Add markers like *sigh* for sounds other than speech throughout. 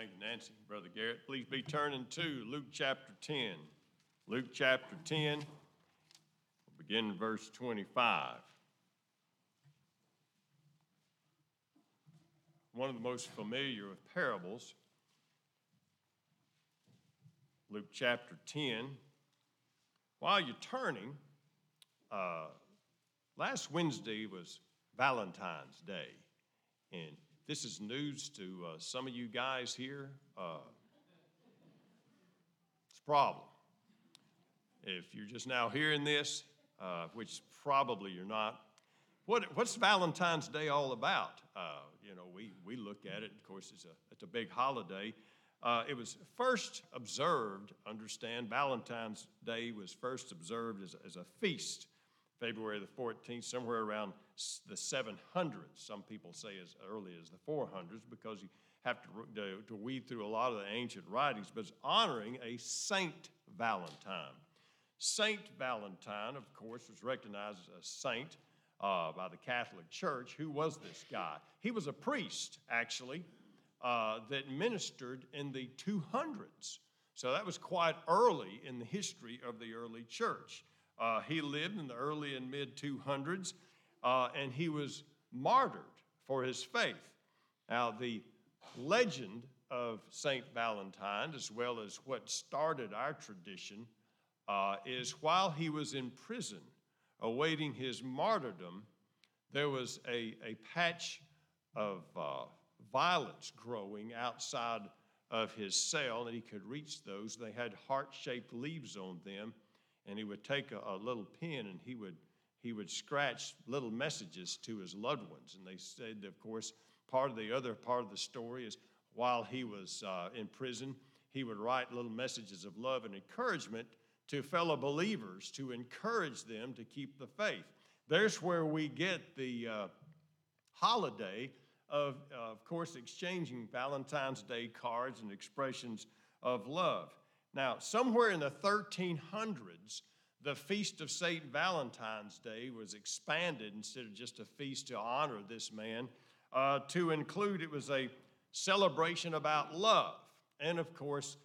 Thank you, Nancy. Brother Garrett, please be turning to Luke chapter 10. Luke chapter 10, we'll begin in verse 25. One of the most familiar of parables, Luke chapter 10. While you're turning, uh, last Wednesday was Valentine's Day. And this is news to uh, some of you guys here. Uh, it's a problem. If you're just now hearing this, uh, which probably you're not, what, what's Valentine's Day all about? Uh, you know, we, we look at it, of course, it's a, it's a big holiday. Uh, it was first observed, understand, Valentine's Day was first observed as, as a feast February the 14th, somewhere around the 700s. Some people say as early as the 400s because you have to, to, to weed through a lot of the ancient writings, but it's honoring a Saint Valentine. Saint Valentine, of course, was recognized as a saint uh, by the Catholic Church. Who was this guy? He was a priest, actually, uh, that ministered in the 200s. So that was quite early in the history of the early church. Uh, he lived in the early and mid 200s, uh, and he was martyred for his faith. Now, the legend of St. Valentine, as well as what started our tradition, uh, is while he was in prison awaiting his martyrdom, there was a, a patch of uh, violets growing outside of his cell, and he could reach those. They had heart shaped leaves on them and he would take a, a little pen and he would he would scratch little messages to his loved ones. And they said, of course, part of the other part of the story is while he was uh, in prison, he would write little messages of love and encouragement to fellow believers to encourage them to keep the faith. There's where we get the uh, holiday of, uh, of course, exchanging Valentine's Day cards and expressions of love. Now, somewhere in the 1300s, the feast of St. Valentine's Day was expanded instead of just a feast to honor this man uh, to include it was a celebration about love. And of course,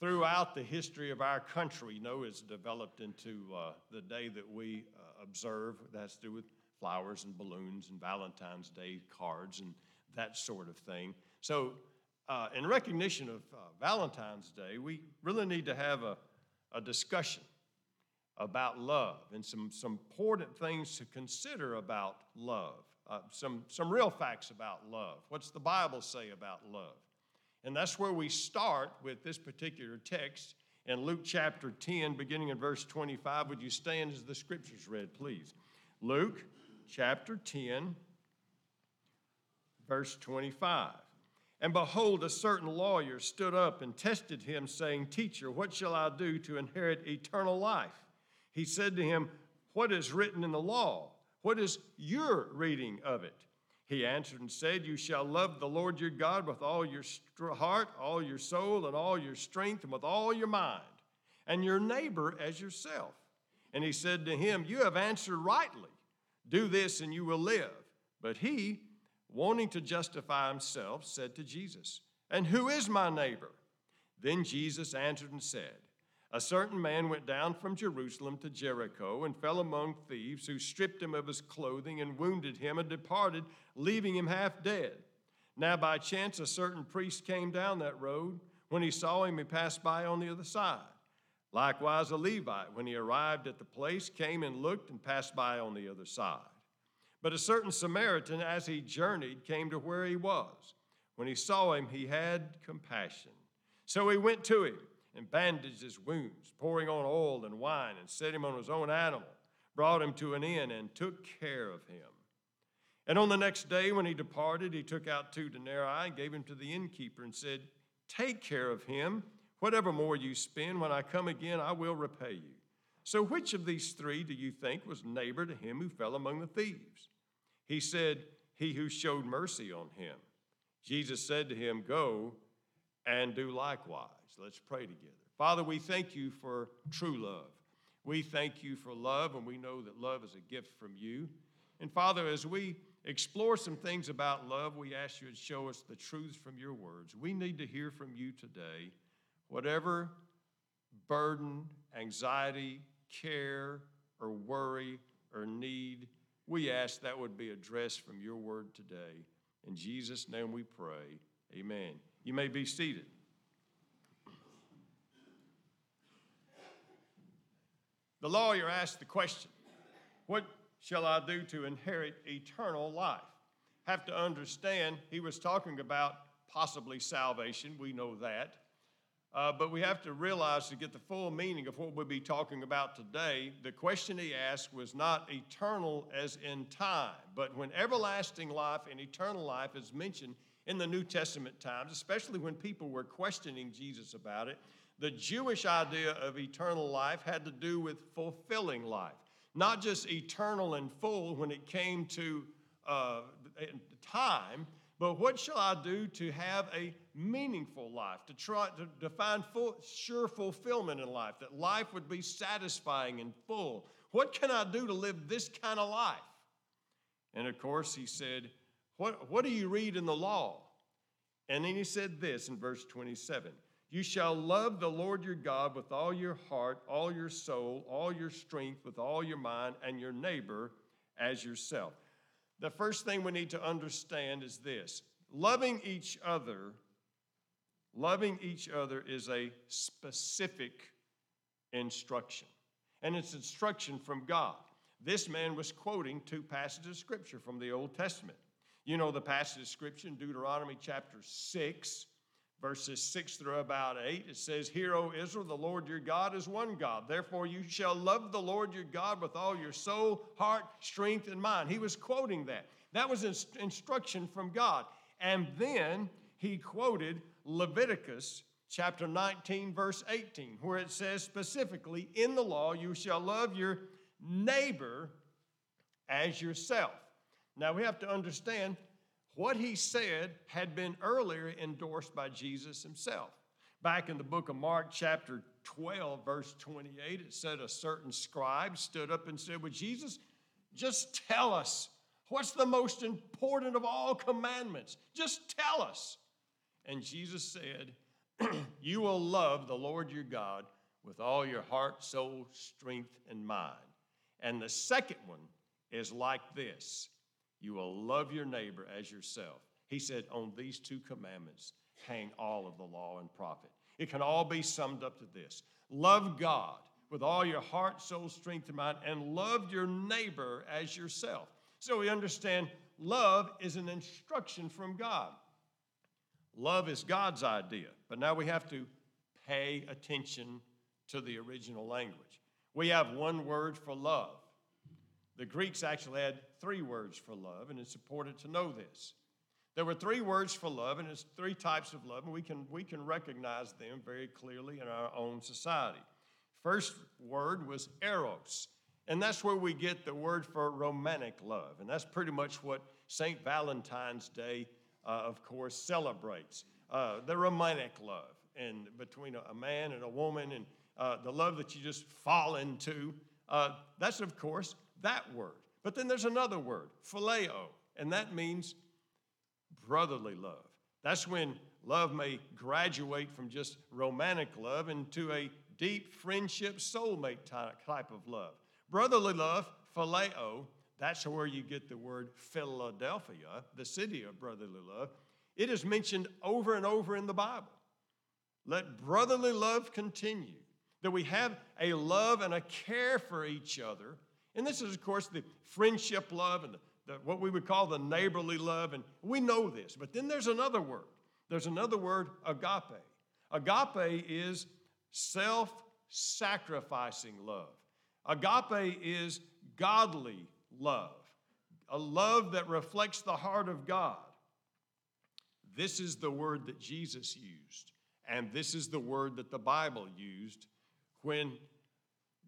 throughout the history of our country, you know, it's developed into uh, the day that we uh, observe. That's to do with flowers and balloons and Valentine's Day cards and that sort of thing. So uh, in recognition of uh, Valentine's Day, we really need to have a, a discussion about love and some, some important things to consider about love, uh, some, some real facts about love. What's the Bible say about love? And that's where we start with this particular text in Luke chapter 10, beginning in verse 25. Would you stand as the scriptures read, please? Luke chapter 10, verse 25. And behold, a certain lawyer stood up and tested him, saying, Teacher, what shall I do to inherit eternal life? He said to him, What is written in the law? What is your reading of it? He answered and said, You shall love the Lord your God with all your heart, all your soul, and all your strength, and with all your mind, and your neighbor as yourself. And he said to him, You have answered rightly. Do this, and you will live. But he, wanting to justify himself, said to Jesus, And who is my neighbor? Then Jesus answered and said, A certain man went down from Jerusalem to Jericho and fell among thieves who stripped him of his clothing and wounded him and departed, leaving him half dead. Now, by chance, a certain priest came down that road. When he saw him, he passed by on the other side. Likewise, a Levite, when he arrived at the place, came and looked and passed by on the other side. But a certain Samaritan, as he journeyed, came to where he was. When he saw him, he had compassion. So he went to him and bandaged his wounds, pouring on oil and wine, and set him on his own animal, brought him to an inn, and took care of him. And on the next day, when he departed, he took out two denarii and gave him to the innkeeper, and said, Take care of him. Whatever more you spend, when I come again, I will repay you. So, which of these three do you think was neighbor to him who fell among the thieves? He said, He who showed mercy on him. Jesus said to him, Go and do likewise. Let's pray together. Father, we thank you for true love. We thank you for love, and we know that love is a gift from you. And Father, as we explore some things about love, we ask you to show us the truths from your words. We need to hear from you today. Whatever burden, anxiety, care, or worry or need, we ask that would be addressed from your word today. In Jesus' name we pray. Amen. You may be seated. The lawyer asked the question What shall I do to inherit eternal life? Have to understand, he was talking about possibly salvation. We know that. Uh, but we have to realize to get the full meaning of what we'll be talking about today, the question he asked was not eternal as in time, but when everlasting life and eternal life is mentioned in the New Testament times, especially when people were questioning Jesus about it, the Jewish idea of eternal life had to do with fulfilling life, not just eternal and full when it came to uh, time, but what shall I do to have a meaningful life, to try to, to find full, sure fulfillment in life, that life would be satisfying and full? What can I do to live this kind of life? And of course, he said, What, what do you read in the law? And then he said this in verse 27 You shall love the Lord your God with all your heart, all your soul, all your strength, with all your mind, and your neighbor as yourself. The first thing we need to understand is this loving each other, loving each other is a specific instruction, and it's instruction from God. This man was quoting two passages of scripture from the Old Testament. You know the passage of scripture in Deuteronomy chapter 6, verses 6 through about 8. It says, Hear, O Israel, the Lord your God is one God. Therefore, you shall love the Lord your God with all your soul, heart, strength, and mind. He was quoting that. That was instruction from God. And then he quoted Leviticus chapter 19, verse 18, where it says specifically, In the law, you shall love your neighbor as yourself. Now we have to understand what he said had been earlier endorsed by Jesus himself. Back in the book of Mark, chapter 12, verse 28, it said a certain scribe stood up and said, Well, Jesus, just tell us what's the most important of all commandments. Just tell us. And Jesus said, *clears throat* You will love the Lord your God with all your heart, soul, strength, and mind. And the second one is like this you will love your neighbor as yourself. He said, On these two commandments hang all of the law and prophet. It can all be summed up to this love God with all your heart, soul, strength, and mind, and love your neighbor as yourself. So we understand love is an instruction from God. Love is God's idea, but now we have to pay attention to the original language. We have one word for love. The Greeks actually had three words for love, and it's important to know this. There were three words for love, and it's three types of love, and we can, we can recognize them very clearly in our own society. First word was eros, and that's where we get the word for romantic love, and that's pretty much what St. Valentine's Day, uh, of course, celebrates uh, the romantic love, and between a, man and a woman, and uh, the love that you just fall into. Uh, that's, of course, that word. But then there's another word, phileo, and that means brotherly love. That's when love may graduate from just romantic love into a deep friendship, soulmate type of love. Brotherly love, phileo, that's where you get the word Philadelphia, the city of brotherly love. It is mentioned over and over in the Bible. Let brotherly love continue, that we have a love and a care for each other and this is, of course, the friendship love and the, the, what we would call the neighborly love. And we know this. But then there's another word. There's another word, agape. Agape is self sacrificing love. Agape is godly love, a love that reflects the heart of God. This is the word that Jesus used, and this is the word that the Bible used when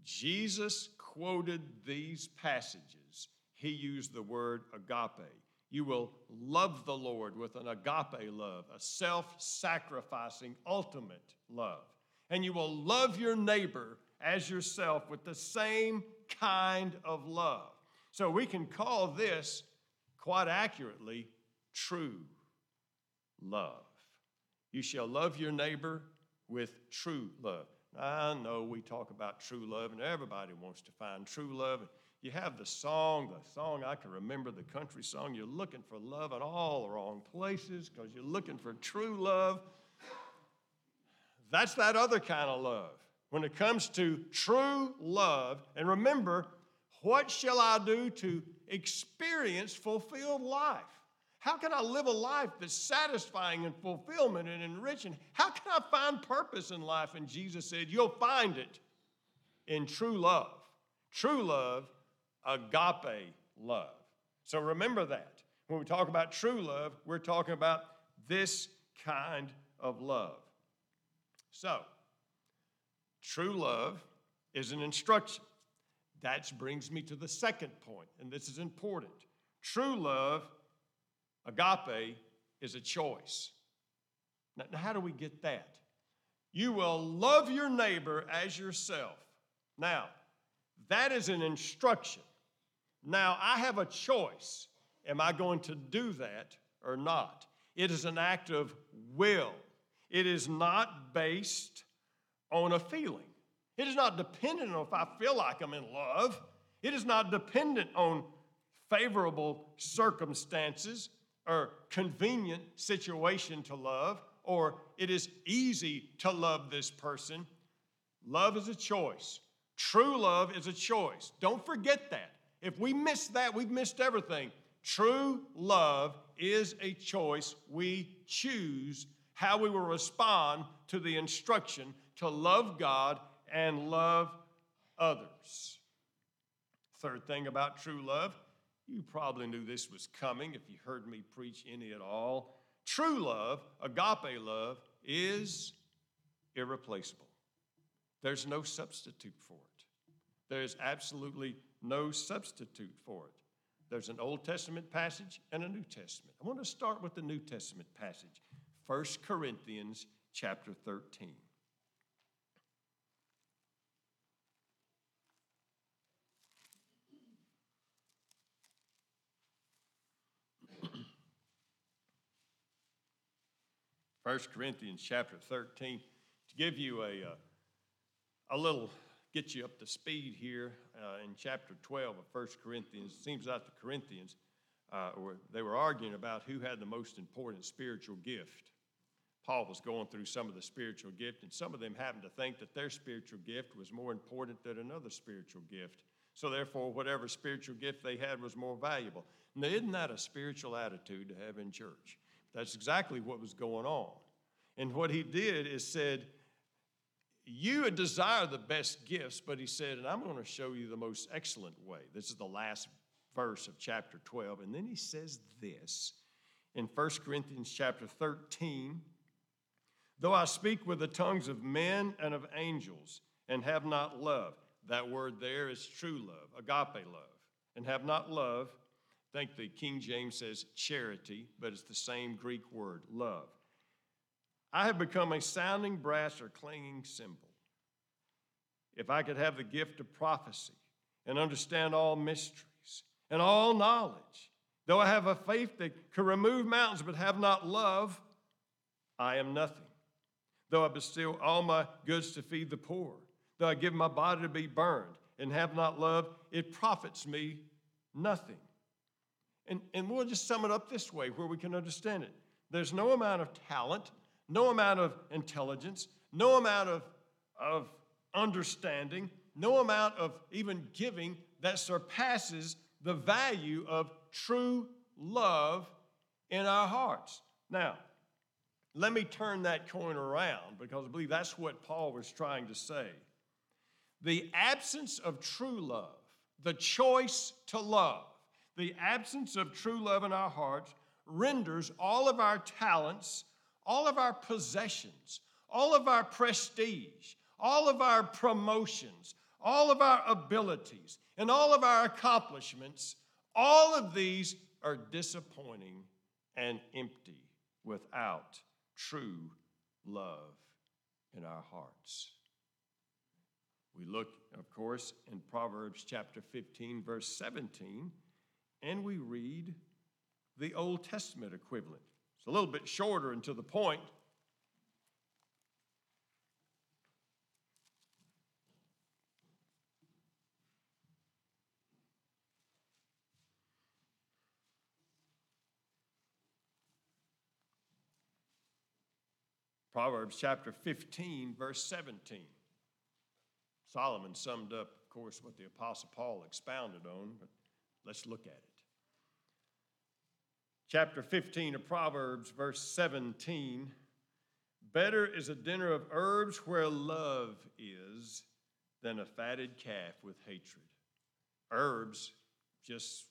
Jesus quoted these passages, he used the word agape. You will love the Lord with an agape love, a self sacrificing, ultimate love. And you will love your neighbor as yourself with the same kind of love. So we can call this quite accurately, true love. You shall love your neighbor with true love. I know we talk about true love, and everybody wants to find true love. You have the song, the song I can remember, the country song. You're looking for love in all the wrong places because you're looking for true love. That's that other kind of love. When it comes to true love, and remember, what shall I do to experience fulfilled life? How can I live a life that's satisfying and fulfillment and enriching? How can I find purpose in life? And Jesus said, You'll find it in true love. True love, agape love. So remember that. When we talk about true love, we're talking about this kind of love. So, true love is an instruction. That brings me to the second point, and this is important. True love Agape is a choice. Now, how do we get that? You will love your neighbor as yourself. Now, that is an instruction. Now, I have a choice. Am I going to do that or not? It is an act of will. It is not based on a feeling. It is not dependent on if I feel like I'm in love. It is not dependent on favorable circumstances or convenient situation to love, or it is easy to love this person. Love is a choice. True love is a choice. Don't forget that. If we miss that, we've missed everything. True love is a choice. We choose how we will respond to the instruction to love God and love others. Third thing about true love you probably knew this was coming if you heard me preach any at all. True love, agape love, is irreplaceable. There's no substitute for it. There's absolutely no substitute for it. There's an Old Testament passage and a New Testament. I want to start with the New Testament passage, 1 Corinthians chapter 13. 1 Corinthians chapter 13. To give you a, uh, a little, get you up to speed here, uh, in chapter 12 of 1 Corinthians, it seems like the Corinthians, uh, were, they were arguing about who had the most important spiritual gift. Paul was going through some of the spiritual gift, and some of them happened to think that their spiritual gift was more important than another spiritual gift. So, therefore, whatever spiritual gift they had was more valuable. Now, isn't that a spiritual attitude to have in church? That's exactly what was going on. And what he did is said, You desire the best gifts, but he said, and I'm going to show you the most excellent way. This is the last verse of chapter 12. And then he says this in 1 Corinthians chapter 13 Though I speak with the tongues of men and of angels and have not love, that word there is true love, agape love, and have not love, Think the King James says charity, but it's the same Greek word, love. I have become a sounding brass or clanging cymbal. If I could have the gift of prophecy and understand all mysteries and all knowledge, though I have a faith that could remove mountains but have not love, I am nothing. Though I bestow all my goods to feed the poor, though I give my body to be burned and have not love, it profits me nothing. And, and we'll just sum it up this way where we can understand it. There's no amount of talent, no amount of intelligence, no amount of, of understanding, no amount of even giving that surpasses the value of true love in our hearts. Now, let me turn that coin around because I believe that's what Paul was trying to say. The absence of true love, the choice to love, the absence of true love in our hearts renders all of our talents, all of our possessions, all of our prestige, all of our promotions, all of our abilities, and all of our accomplishments, all of these are disappointing and empty without true love in our hearts. We look, of course, in Proverbs chapter 15, verse 17 and we read, the Old Testament equivalent. It's a little bit shorter and to the point. Proverbs chapter 15, verse 17. Solomon summed up, of course, what the Apostle Paul expounded on, but let's look at it. Chapter 15 of Proverbs, verse 17 Better is a dinner of herbs where love is than a fatted calf with hatred. Herbs, just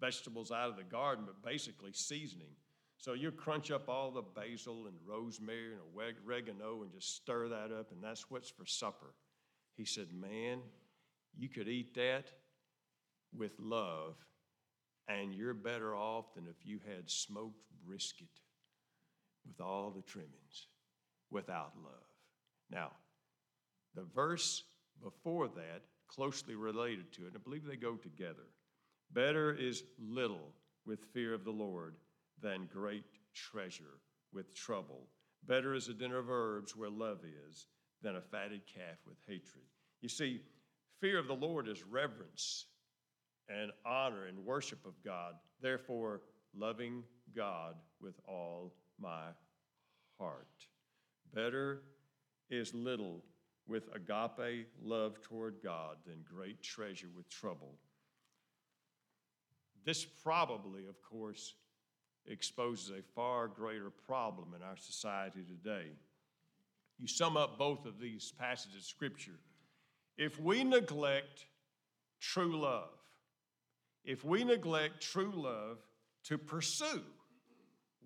vegetables out of the garden, but basically seasoning. So you crunch up all the basil and rosemary and oregano and just stir that up, and that's what's for supper. He said, Man, you could eat that with love, and you're better off than if you had smoked brisket with all the trimmings without love. Now, the verse before that, closely related to it, I believe they go together. Better is little with fear of the Lord than great treasure with trouble. Better is a dinner of herbs where love is than a fatted calf with hatred. You see, fear of the Lord is reverence and honor and worship of God. Therefore, loving God with all my heart. Better is little with agape love toward God than great treasure with trouble. This probably, of course, exposes a far greater problem in our society today. You sum up both of these passages of Scripture. If we neglect true love, if we neglect true love to pursue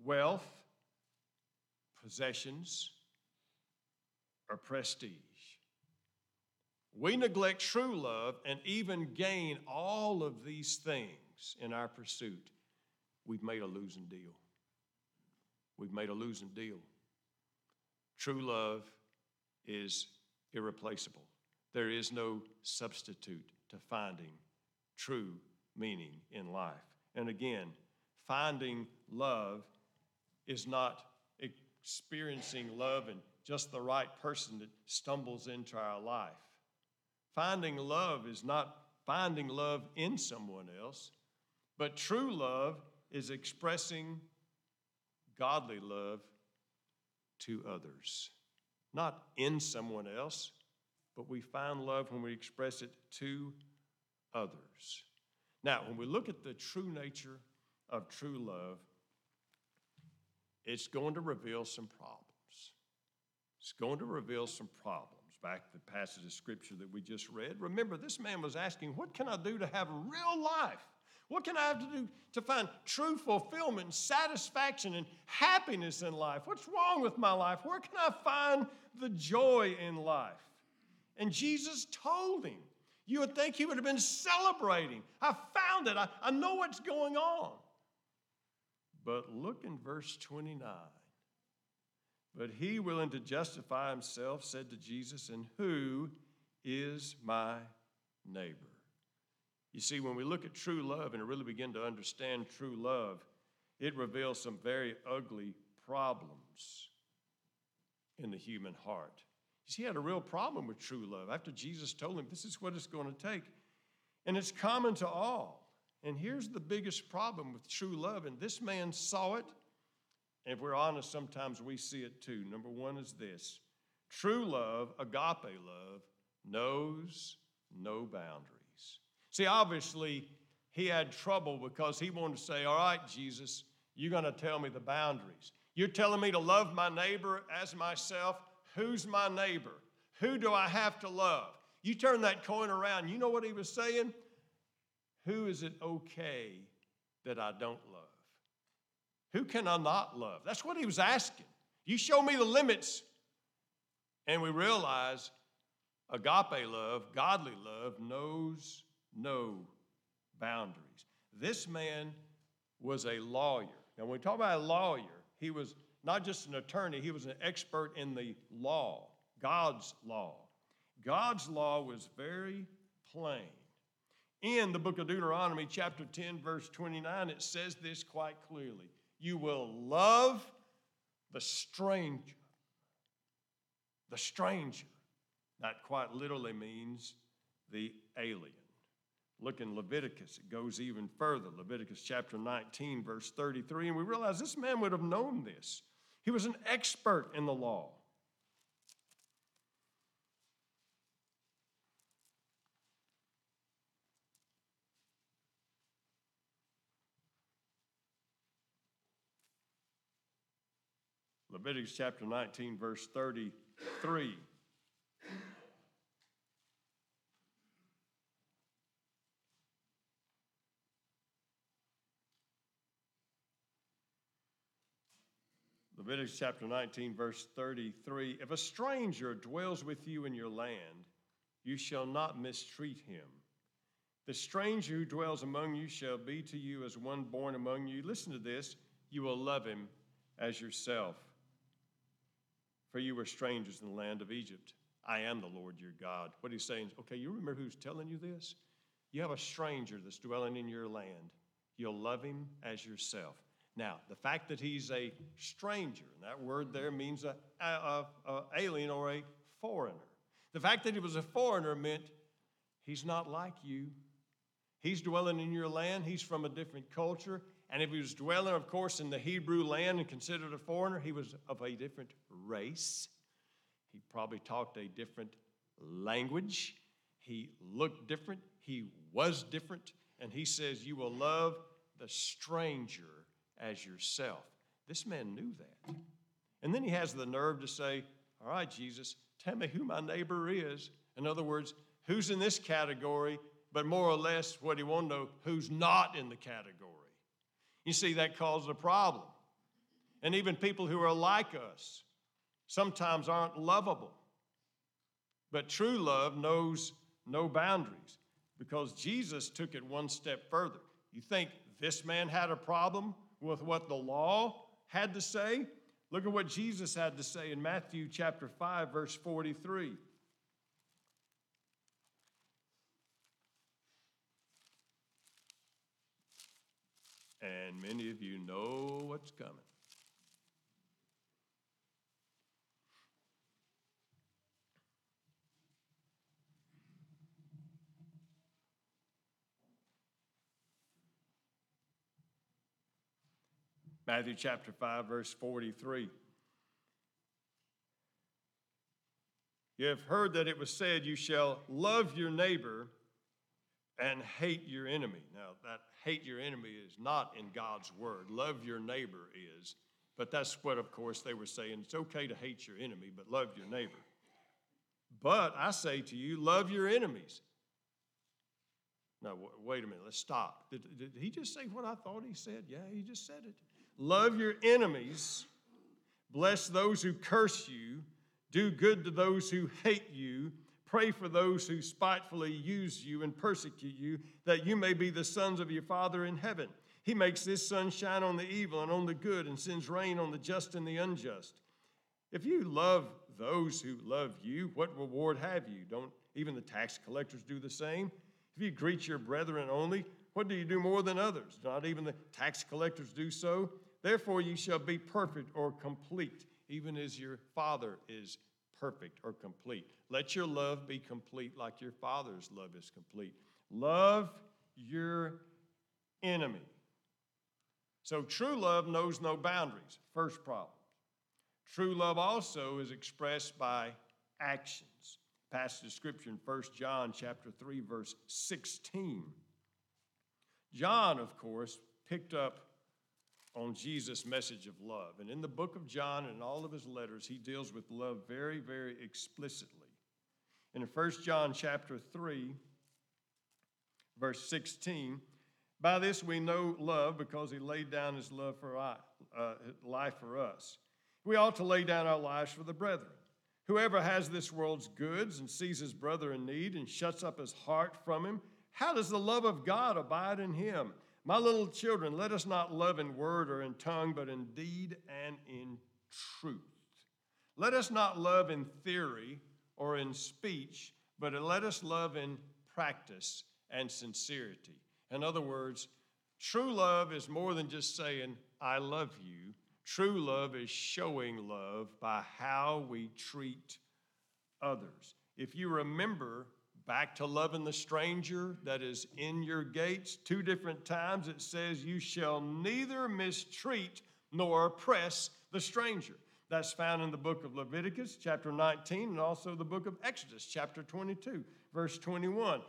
wealth, possessions, or prestige, we neglect true love and even gain all of these things in our pursuit we've made a losing deal. We've made a losing deal. True love is irreplaceable. There is no substitute to finding true meaning in life. And again, finding love is not experiencing love and just the right person that stumbles into our life. Finding love is not finding love in someone else, but true love is expressing godly love to others. Not in someone else, but we find love when we express it to others. Now, when we look at the true nature of true love, it's going to reveal some problems. It's going to reveal some problems. Back to the passage of scripture that we just read. Remember, this man was asking, What can I do to have real life? What can I have to do to find true fulfillment satisfaction and happiness in life? What's wrong with my life? Where can I find the joy in life? And Jesus told him. You would think he would have been celebrating. I found it. I, I know what's going on. But look in verse 29. But he, willing to justify himself, said to Jesus, And who is my neighbor? You see, when we look at true love and really begin to understand true love, it reveals some very ugly problems in the human heart. He had a real problem with true love after Jesus told him this is what it's going to take. And it's common to all. And here's the biggest problem with true love, and this man saw it. And if we're honest, sometimes we see it too. Number one is this true love, agape love, knows no boundaries. See, obviously, he had trouble because he wanted to say, All right, Jesus, you're going to tell me the boundaries. You're telling me to love my neighbor as myself. Who's my neighbor? Who do I have to love? You turn that coin around, you know what he was saying? Who is it okay that I don't love? Who can I not love? That's what he was asking. You show me the limits. And we realize agape love, godly love, knows no boundaries. This man was a lawyer. Now, when we talk about a lawyer, he was not just an attorney, he was an expert in the law, God's law. God's law was very plain. In the book of Deuteronomy, chapter 10, verse 29, it says this quite clearly You will love the stranger. The stranger. That quite literally means the alien. Look in Leviticus, it goes even further. Leviticus chapter 19, verse 33, and we realize this man would have known this. He was an expert in the law. Leviticus chapter 19, verse 33. Leviticus chapter 19, verse 33 If a stranger dwells with you in your land, you shall not mistreat him. The stranger who dwells among you shall be to you as one born among you. Listen to this you will love him as yourself. For you were strangers in the land of Egypt. I am the Lord your God. What he's saying, okay, you remember who's telling you this? You have a stranger that's dwelling in your land. You'll love him as yourself. Now, the fact that he's a stranger, and that word there means a, a, a, a alien or a foreigner. The fact that he was a foreigner meant he's not like you. He's dwelling in your land, he's from a different culture. And if he was dwelling, of course, in the Hebrew land and considered a foreigner, he was of a different race. He probably talked a different language. He looked different. He was different. And he says, You will love the stranger as yourself. This man knew that. And then he has the nerve to say, All right, Jesus, tell me who my neighbor is. In other words, who's in this category, but more or less what he wanted to know, who's not in the category. You see, that causes a problem. And even people who are like us sometimes aren't lovable. But true love knows no boundaries because Jesus took it one step further. You think this man had a problem? With what the law had to say. Look at what Jesus had to say in Matthew chapter 5 verse 43. And many of you know what's coming. Matthew chapter 5, verse 43. You have heard that it was said, You shall love your neighbor and hate your enemy. Now, that hate your enemy is not in God's word. Love your neighbor is. But that's what, of course, they were saying. It's okay to hate your enemy, but love your neighbor. But I say to you, love your enemies. Now, wait a minute, let's stop. Did, did he just say what I thought he said? Yeah, he just said it. Love your enemies, bless those who curse you, do good to those who hate you, pray for those who spitefully use you and persecute you, that you may be the sons of your Father in heaven. He makes this sun shine on the evil and on the good, and sends rain on the just and the unjust. If you love those who love you, what reward have you? Don't even the tax collectors do the same? If you greet your brethren only, what do you do more than others? Not even the tax collectors do so? Therefore, you shall be perfect or complete, even as your Father is perfect or complete. Let your love be complete like your Father's love is complete. Love your enemy. So, true love knows no boundaries. First problem. True love also is expressed by actions. Passage of scripture in 1 John chapter 3 verse 16. John, of course, picked up on Jesus' message of love. And in the book of John and all of his letters, he deals with love very, very explicitly. In 1 John chapter 3, verse 16, by this we know love because he laid down his love for uh, life for us. We ought to lay down our lives for the brethren. Whoever has this world's goods and sees his brother in need and shuts up his heart from him, how does the love of God abide in him? My little children, let us not love in word or in tongue, but in deed and in truth. Let us not love in theory or in speech, but let us love in practice and sincerity. In other words, true love is more than just saying, I love you. True love is showing love by how we treat others. If you remember back to loving the stranger that is in your gates, two different times it says, You shall neither mistreat nor oppress the stranger. That's found in the book of Leviticus, chapter 19, and also the book of Exodus, chapter 22, verse 21.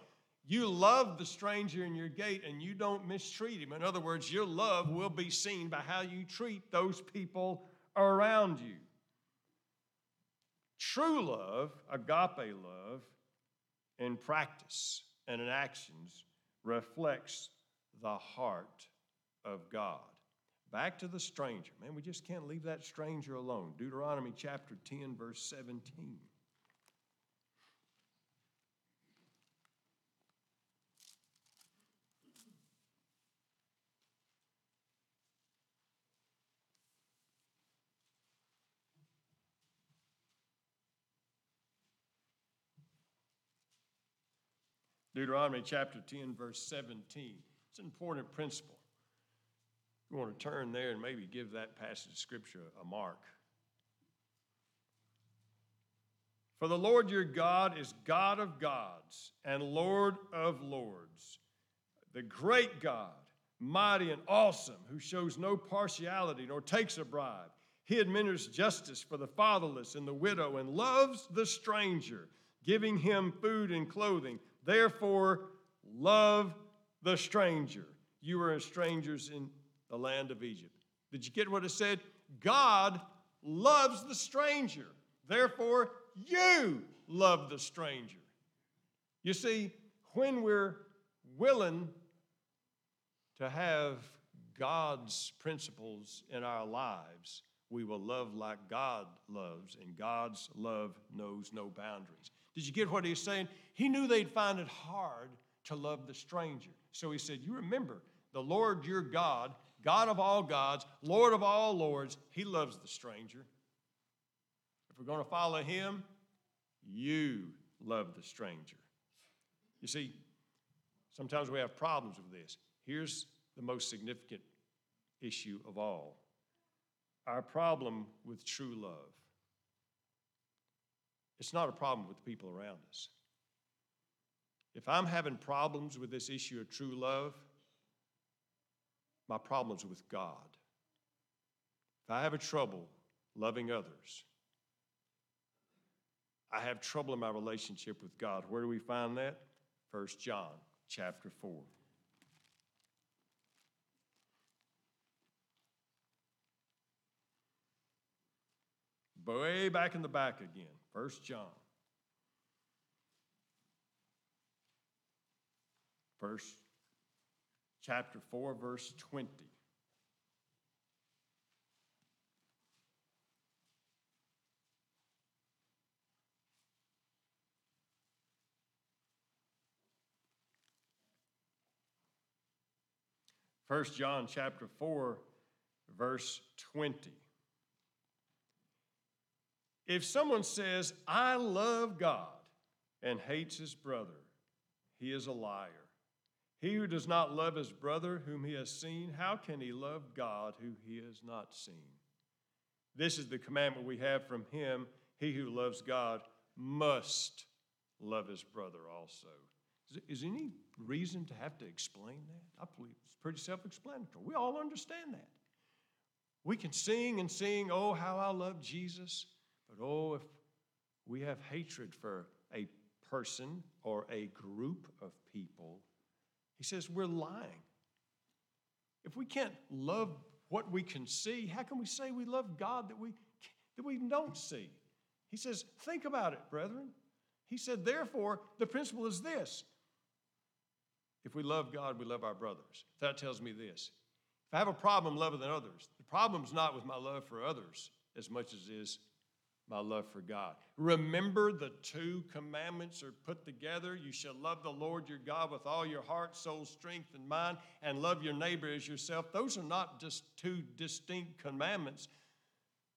You love the stranger in your gate and you don't mistreat him. In other words, your love will be seen by how you treat those people around you. True love, agape love, in practice and in actions reflects the heart of God. Back to the stranger. Man, we just can't leave that stranger alone. Deuteronomy chapter 10, verse 17. Deuteronomy chapter 10, verse 17. It's an important principle. You want to turn there and maybe give that passage of Scripture a mark. For the Lord your God is God of gods and Lord of lords, the great God, mighty and awesome, who shows no partiality nor takes a bribe. He administers justice for the fatherless and the widow and loves the stranger, giving him food and clothing. Therefore, love the stranger. You were strangers in the land of Egypt. Did you get what it said? God loves the stranger. Therefore, you love the stranger. You see, when we're willing to have God's principles in our lives, we will love like God loves, and God's love knows no boundaries. Did you get what he's saying? He knew they'd find it hard to love the stranger. So he said, You remember, the Lord your God, God of all gods, Lord of all lords, he loves the stranger. If we're going to follow him, you love the stranger. You see, sometimes we have problems with this. Here's the most significant issue of all our problem with true love. It's not a problem with the people around us. If I'm having problems with this issue of true love, my problem's with God. If I have a trouble loving others, I have trouble in my relationship with God. Where do we find that? 1 John chapter 4. Way back in the back again, 1 John. Verse chapter 4, verse 20. First John chapter 4 verse 20. If someone says, I love God and hates his brother, he is a liar. He who does not love his brother whom he has seen, how can he love God who he has not seen? This is the commandment we have from him. He who loves God must love his brother also. Is, there any reason to have to explain that? I believe it's pretty self explanatory. We all understand that. We can sing and sing, Oh, how I love Jesus. But oh, if we have hatred for a person or a group of people, he says we're lying. If we can't love what we can see, how can we say we love God that we, that we don't see? He says, think about it, brethren. He said, therefore, the principle is this. If we love God, we love our brothers. That tells me this. If I have a problem loving others, the problem's not with my love for others as much as it is my love for God. Remember, the two commandments are put together. You shall love the Lord your God with all your heart, soul, strength, and mind, and love your neighbor as yourself. Those are not just two distinct commandments.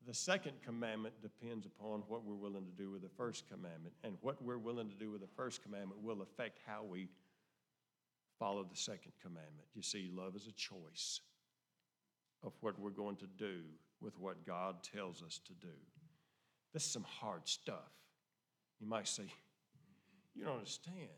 The second commandment depends upon what we're willing to do with the first commandment, and what we're willing to do with the first commandment will affect how we follow the second commandment. You see, love is a choice of what we're going to do with what God tells us to do. This is some hard stuff. You might say, You don't understand.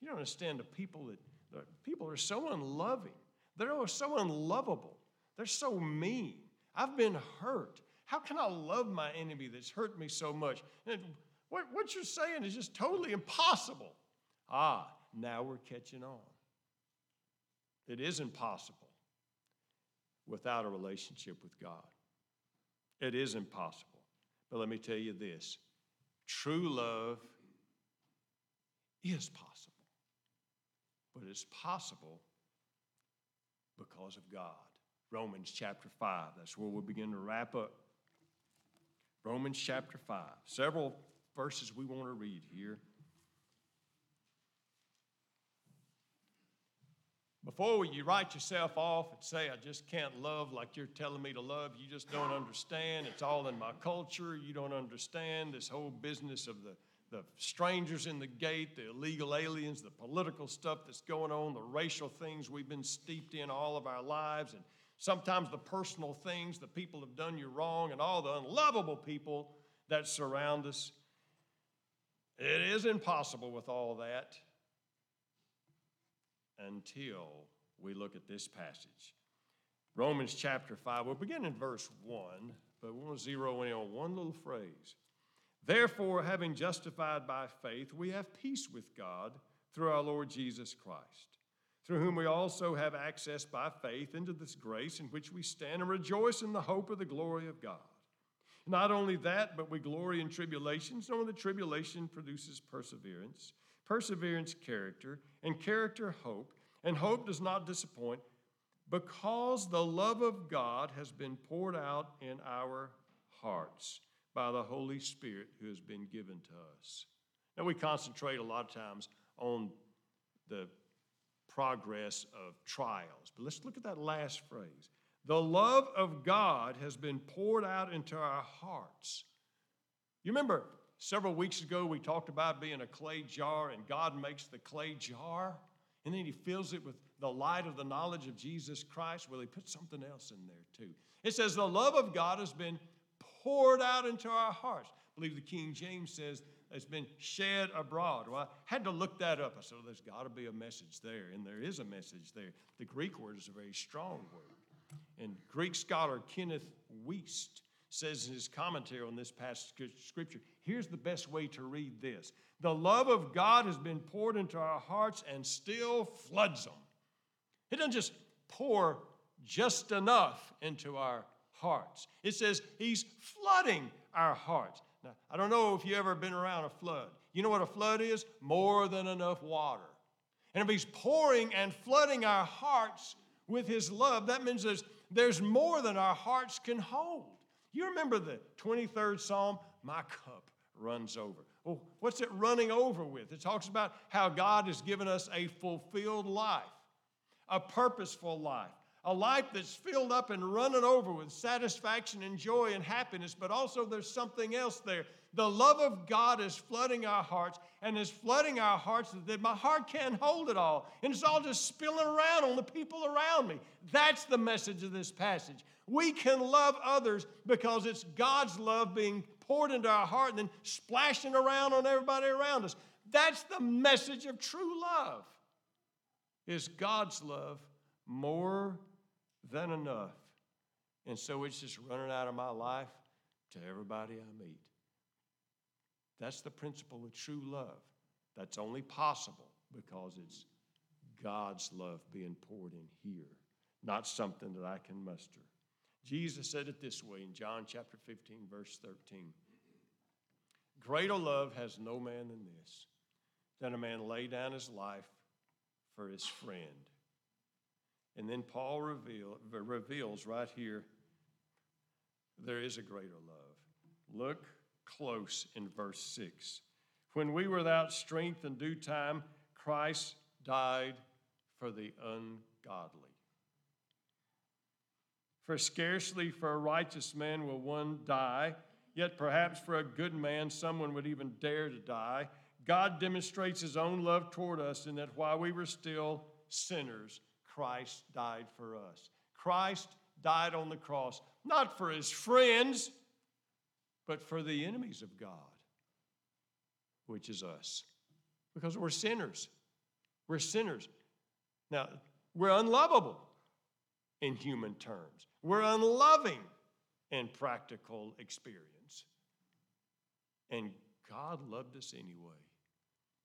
You don't understand the people that the people are so unloving. They're so unlovable. They're so mean. I've been hurt. How can I love my enemy that's hurt me so much? And what, what you're saying is just totally impossible. Ah, now we're catching on. It is impossible without a relationship with God. It is impossible. But let me tell you this true love is possible, but it's possible because of God. Romans chapter 5, that's where we'll begin to wrap up. Romans chapter 5, several verses we want to read here. Before you write yourself off and say, I just can't love like you're telling me to love, you just don't understand. It's all in my culture. You don't understand this whole business of the, the strangers in the gate, the illegal aliens, the political stuff that's going on, the racial things we've been steeped in all of our lives, and sometimes the personal things the people have done you wrong, and all the unlovable people that surround us. It is impossible with all that until we look at this passage. Romans chapter 5, we'll begin in verse 1, but we want to zero in on one little phrase. Therefore, having justified by faith, we have peace with God through our Lord Jesus Christ, through whom we also have access by faith into this grace in which we stand and rejoice in the hope of the glory of God. Not only that, but we glory in tribulations, knowing that tribulation produces perseverance perseverance, character, and character, hope. And hope does not disappoint because the love of God has been poured out in our hearts by the Holy Spirit who has been given to us. Now, we concentrate a lot of times on the progress of trials, but let's look at that last phrase. The love of God has been poured out into our hearts. You remember Several weeks ago, we talked about being a clay jar, and God makes the clay jar, and then He fills it with the light of the knowledge of Jesus Christ. Well, He put something else in there too. It says, The love of God has been poured out into our hearts. I believe the King James says it's been shed abroad. Well, I had to look that up. I said, there's got to be a message there, and there is a message there. The Greek word is a very strong word. And Greek scholar Kenneth Wuest says in his commentary on this passage of Scripture, here's the best way to read this The love of God has been poured into our hearts and still floods them. It doesn't just pour just enough into our hearts, it says He's flooding our hearts. Now, I don't know if you've ever been around a flood. You know what a flood is? More than enough water. And if He's pouring and flooding our hearts with His love, that means there's, there's more than our hearts can hold. You remember the 23rd Psalm? My cup runs over. Well, what's it running over with? It talks about how God has given us a fulfilled life, a purposeful life, a life that's filled up and running over with satisfaction and joy and happiness, but also there's something else there. The love of God is flooding our hearts and is flooding our hearts that my heart can't hold it all. And it's all just spilling around on the people around me. That's the message of this passage. We can love others because it's God's love being poured into our heart and then splashing around on everybody around us. That's the message of true love. Is God's love more than enough? And so it's just running out of my life to everybody I meet. That's the principle of true love. That's only possible because it's God's love being poured in here, not something that I can muster. Jesus said it this way in John chapter 15, verse 13 Greater love has no man than this, than a man lay down his life for his friend. And then Paul reveal, reveals right here there is a greater love. Look close in verse 6. When we were without strength in due time, Christ died for the ungodly. For scarcely for a righteous man will one die, yet perhaps for a good man someone would even dare to die. God demonstrates his own love toward us in that while we were still sinners, Christ died for us. Christ died on the cross, not for his friends, but for the enemies of God, which is us. Because we're sinners. We're sinners. Now, we're unlovable in human terms, we're unloving in practical experience. And God loved us anyway.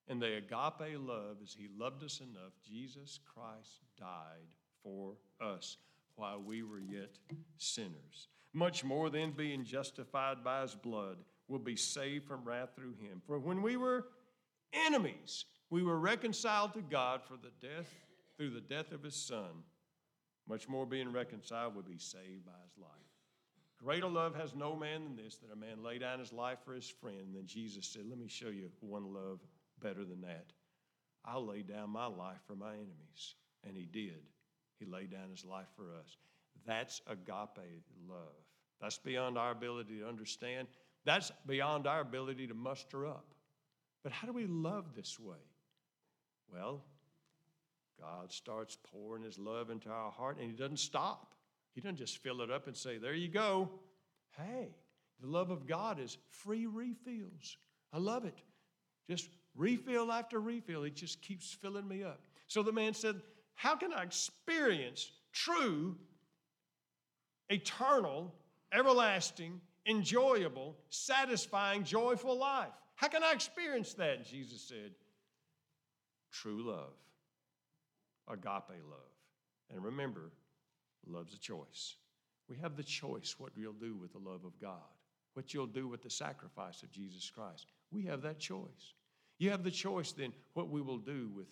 And the agape love is He loved us enough. Jesus Christ died for us while we were yet sinners. Much more than being justified by His blood will be saved from wrath through Him. For when we were enemies, we were reconciled to God for the death through the death of His Son. Much more being reconciled will be saved by His life. Greater love has no man than this, that a man lay down his life for his friend. And then Jesus said, Let me show you one love better than that. I'll lay down my life for my enemies. And he did. He laid down his life for us. That's agape love. That's beyond our ability to understand. That's beyond our ability to muster up. But how do we love this way? Well, God starts pouring his love into our heart and he doesn't stop. He doesn't just fill it up and say, There you go. Hey, the love of God is free refills. I love it. Just refill after refill. It just keeps filling me up. So the man said, How can I experience true, eternal, everlasting, enjoyable, satisfying, joyful life? How can I experience that? Jesus said, True love, agape love. And remember, love's a choice. We have the choice what you'll do with the love of God, what you'll do with the sacrifice of Jesus Christ. We have that choice. You have the choice then what we will do with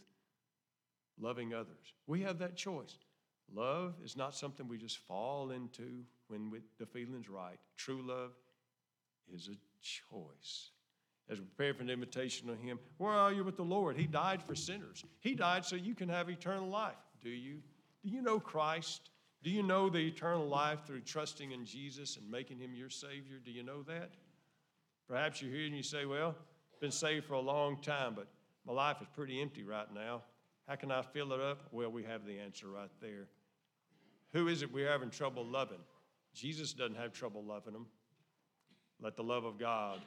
loving others. We have that choice. Love is not something we just fall into when we, the feeling's right. True love is a choice. As we prepare for an invitation of Him, where are you with the Lord? He died for sinners. He died so you can have eternal life. Do you? Do you know Christ? Do you know the eternal life through trusting in Jesus and making Him your Savior? Do you know that? Perhaps you're here and you say, Well, I've been saved for a long time, but my life is pretty empty right now. How can I fill it up? Well, we have the answer right there. Who is it we're having trouble loving? Jesus doesn't have trouble loving them. Let the love of God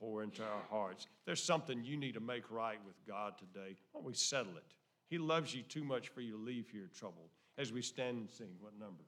pour into our hearts. There's something you need to make right with God today. Why don't we settle it? He loves you too much for you to leave here troubled as we stand and sing. What number?